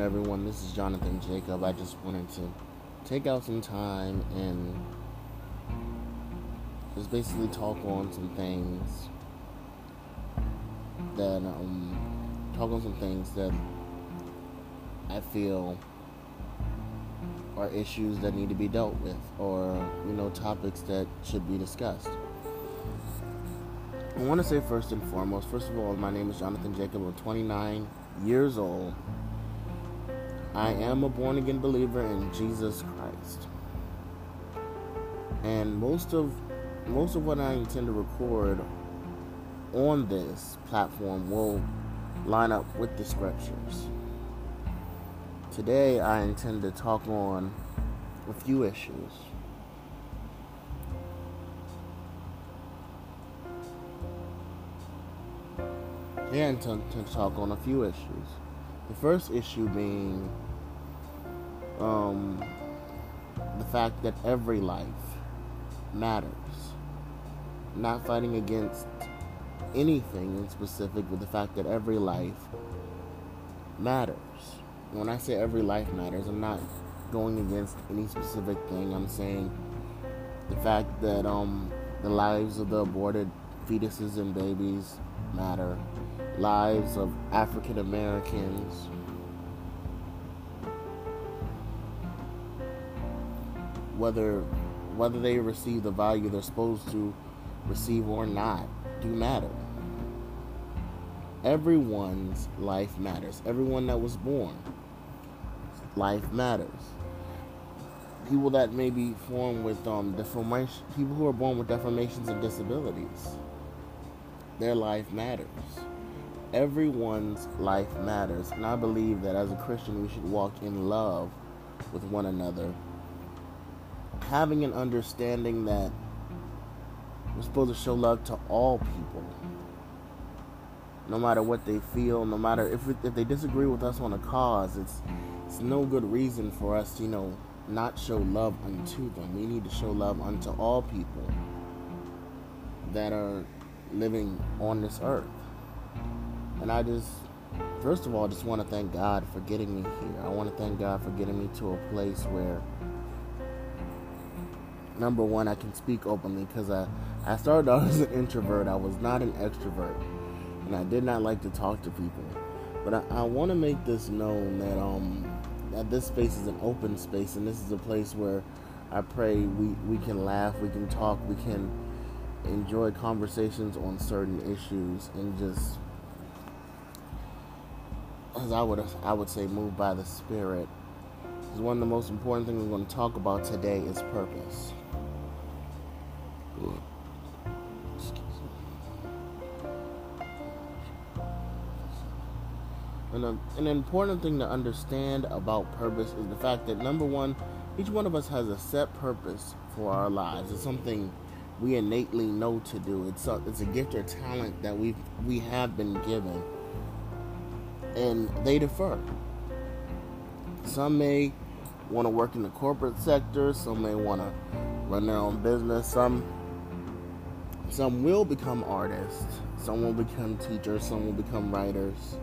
Everyone. This is Jonathan Jacob. I just wanted to take out some time and just basically talk on some things that um talk on some things that I feel are issues that need to be dealt with or you know topics that should be discussed. I want to say first and foremost, first of all, my name is Jonathan Jacob. I'm 29 years old. I am a born again believer in Jesus Christ. And most of most of what I intend to record on this platform will line up with the scriptures. Today I intend to talk on a few issues. Yeah, and to, to talk on a few issues. The first issue being um, the fact that every life matters. Not fighting against anything in specific, but the fact that every life matters. When I say every life matters, I'm not going against any specific thing. I'm saying the fact that um, the lives of the aborted fetuses and babies matter, lives of African Americans. Whether whether they receive the value they're supposed to receive or not do matter. Everyone's life matters. Everyone that was born, life matters. People that may be born with um, deformation, people who are born with deformations and disabilities, their life matters. Everyone's life matters, and I believe that as a Christian, we should walk in love with one another, having an understanding that we're supposed to show love to all people, no matter what they feel, no matter if if they disagree with us on a cause. It's it's no good reason for us to you know not show love unto them. We need to show love unto all people that are living on this earth. And I just, first of all, just want to thank God for getting me here. I want to thank God for getting me to a place where, number one, I can speak openly because I, I started out as an introvert. I was not an extrovert. And I did not like to talk to people. But I, I want to make this known that um that this space is an open space and this is a place where I pray we, we can laugh, we can talk, we can enjoy conversations on certain issues and just as I would I would say moved by the spirit. Because one of the most important things we're going to talk about today is purpose. And a, an important thing to understand about purpose is the fact that number one, each one of us has a set purpose for our lives. It's something we innately know to do. It's a, it's a gift or talent that we we have been given, and they defer. Some may want to work in the corporate sector. Some may want to run their own business. Some some will become artists. Some will become teachers. Some will become writers,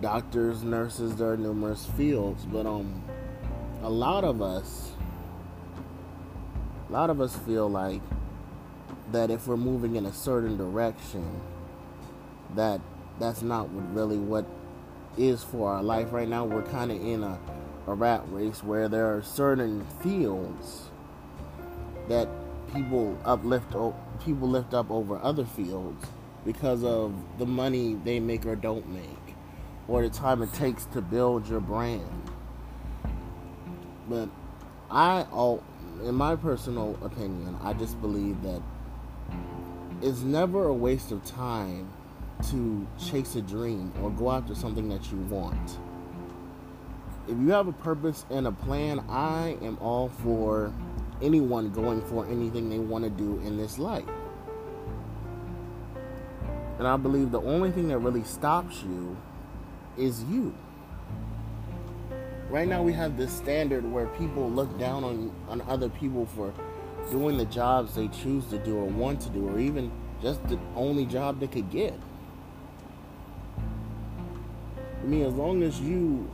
doctors, nurses. There are numerous fields, but um, a lot of us a lot of us feel like that if we're moving in a certain direction that that's not what really what is for our life right now. We're kind of in a, a rat race where there are certain fields that people uplift people lift up over other fields because of the money they make or don't make or the time it takes to build your brand. But i in my personal opinion, I just believe that it's never a waste of time to chase a dream or go after something that you want. If you have a purpose and a plan, I am all for anyone going for anything they want to do in this life. And I believe the only thing that really stops you is you right now we have this standard where people look down on, on other people for doing the jobs they choose to do or want to do or even just the only job they could get I mean, as long as you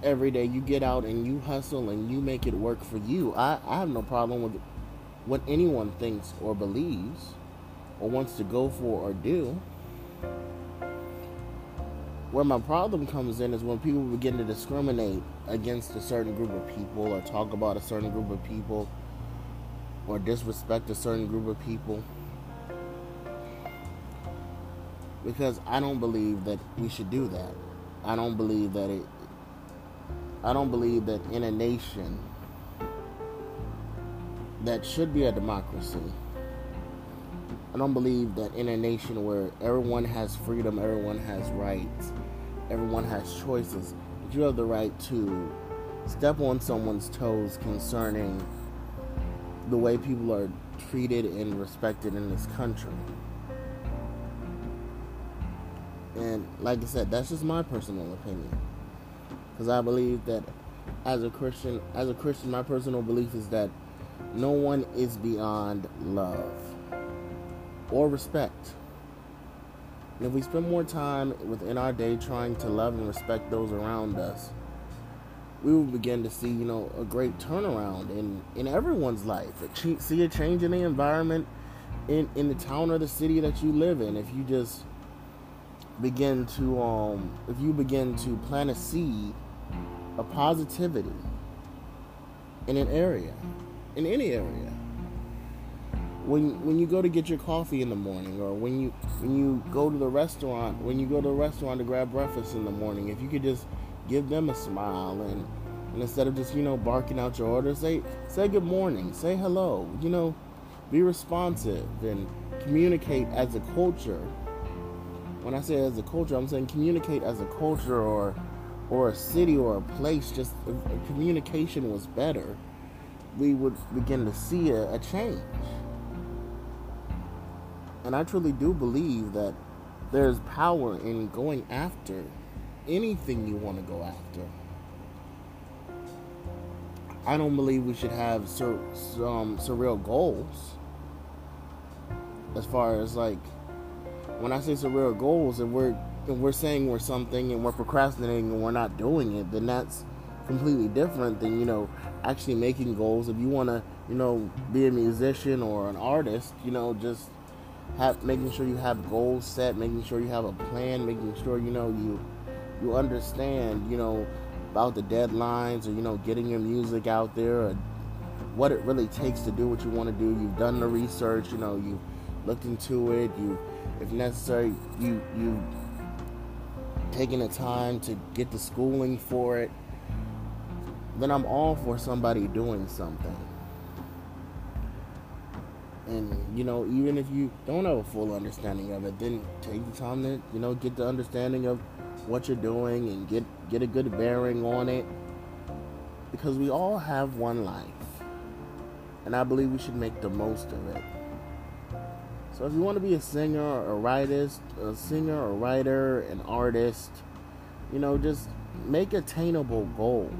every day you get out and you hustle and you make it work for you, I, I have no problem with what anyone thinks or believes or wants to go for or do. Where my problem comes in is when people begin to discriminate against a certain group of people or talk about a certain group of people or disrespect a certain group of people. Because I don't believe that we should do that. I don't believe that it I don't believe that in a nation that should be a democracy I don't believe that in a nation where everyone has freedom, everyone has rights, everyone has choices, that you have the right to step on someone's toes concerning the way people are treated and respected in this country. And like I said, that's just my personal opinion. Because I believe that as a Christian, as a Christian, my personal belief is that no one is beyond love or respect. And if we spend more time within our day trying to love and respect those around us, we will begin to see, you know, a great turnaround in, in everyone's life. See a change in the environment in, in the town or the city that you live in. If you just begin to, um, if you begin to plant a seed of positivity in an area, in any area when when you go to get your coffee in the morning or when you when you go to the restaurant when you go to the restaurant to grab breakfast in the morning if you could just give them a smile and, and instead of just you know barking out your order say say good morning say hello you know be responsive and communicate as a culture when i say as a culture i'm saying communicate as a culture or or a city or a place just communication was better we would begin to see a, a change and I truly do believe that there's power in going after anything you want to go after. I don't believe we should have sur- um, surreal goals. As far as like, when I say surreal goals, and we're if we're saying we're something and we're procrastinating and we're not doing it, then that's completely different than you know actually making goals. If you want to, you know, be a musician or an artist, you know, just have making sure you have goals set, making sure you have a plan, making sure you know you you understand, you know, about the deadlines or you know getting your music out there or what it really takes to do what you want to do. You've done the research, you know, you looked into it, you if necessary, you you taking the time to get the schooling for it. Then I'm all for somebody doing something. And you know, even if you don't have a full understanding of it, then take the time to you know get the understanding of what you're doing and get get a good bearing on it. Because we all have one life, and I believe we should make the most of it. So if you want to be a singer, a writer, a singer, a writer, an artist, you know, just make attainable goals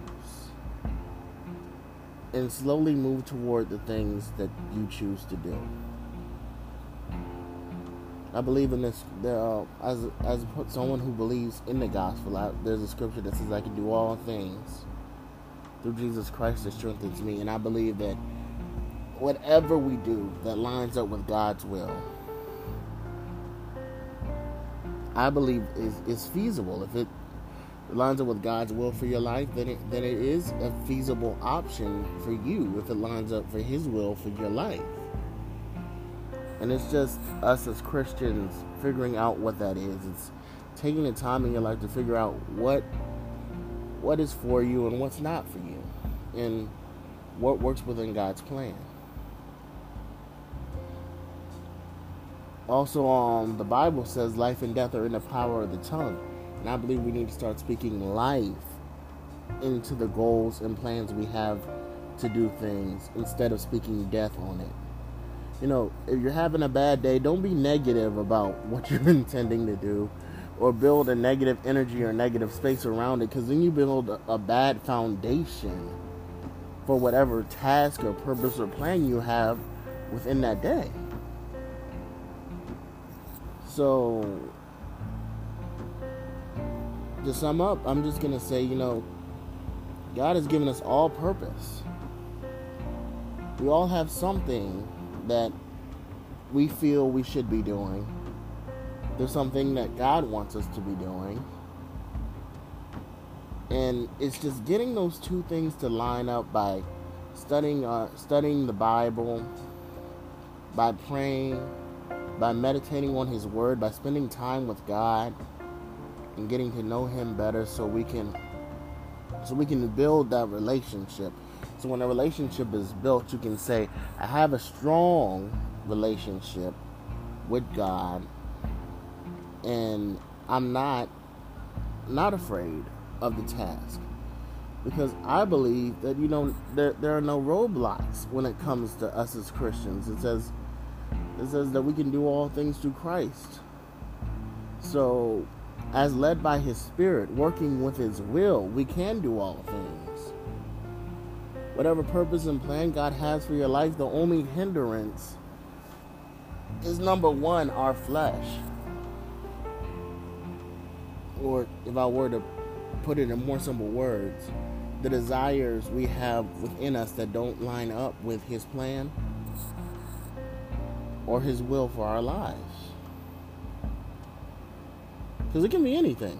and slowly move toward the things that you choose to do. I believe in this. Uh, as as someone who believes in the gospel, I, there's a scripture that says, "I can do all things through Jesus Christ that strengthens me," and I believe that whatever we do that lines up with God's will, I believe is is feasible. If it lines up with God's will for your life, then it, then it is a feasible option for you if it lines up for His will for your life. And it's just us as Christians figuring out what that is. It's taking the time in your life to figure out what what is for you and what's not for you, and what works within God's plan. Also, um, the Bible says life and death are in the power of the tongue. And I believe we need to start speaking life into the goals and plans we have to do things instead of speaking death on it. You know, if you're having a bad day, don't be negative about what you're intending to do or build a negative energy or negative space around it because then you build a, a bad foundation for whatever task or purpose or plan you have within that day. So to sum up, I'm just going to say, you know, God has given us all purpose. We all have something that we feel we should be doing. There's something that God wants us to be doing. And it's just getting those two things to line up by studying uh, studying the Bible, by praying, by meditating on his word, by spending time with God and getting to know him better so we can so we can build that relationship. So when a relationship is built, you can say, I have a strong relationship with God and I'm not not afraid of the task because I believe that you know there there are no roadblocks when it comes to us as Christians. It says it says that we can do all things through Christ. So as led by his spirit, working with his will, we can do all things. Whatever purpose and plan God has for your life, the only hindrance is number one, our flesh. Or if I were to put it in more simple words, the desires we have within us that don't line up with his plan or his will for our lives. Because it can be anything.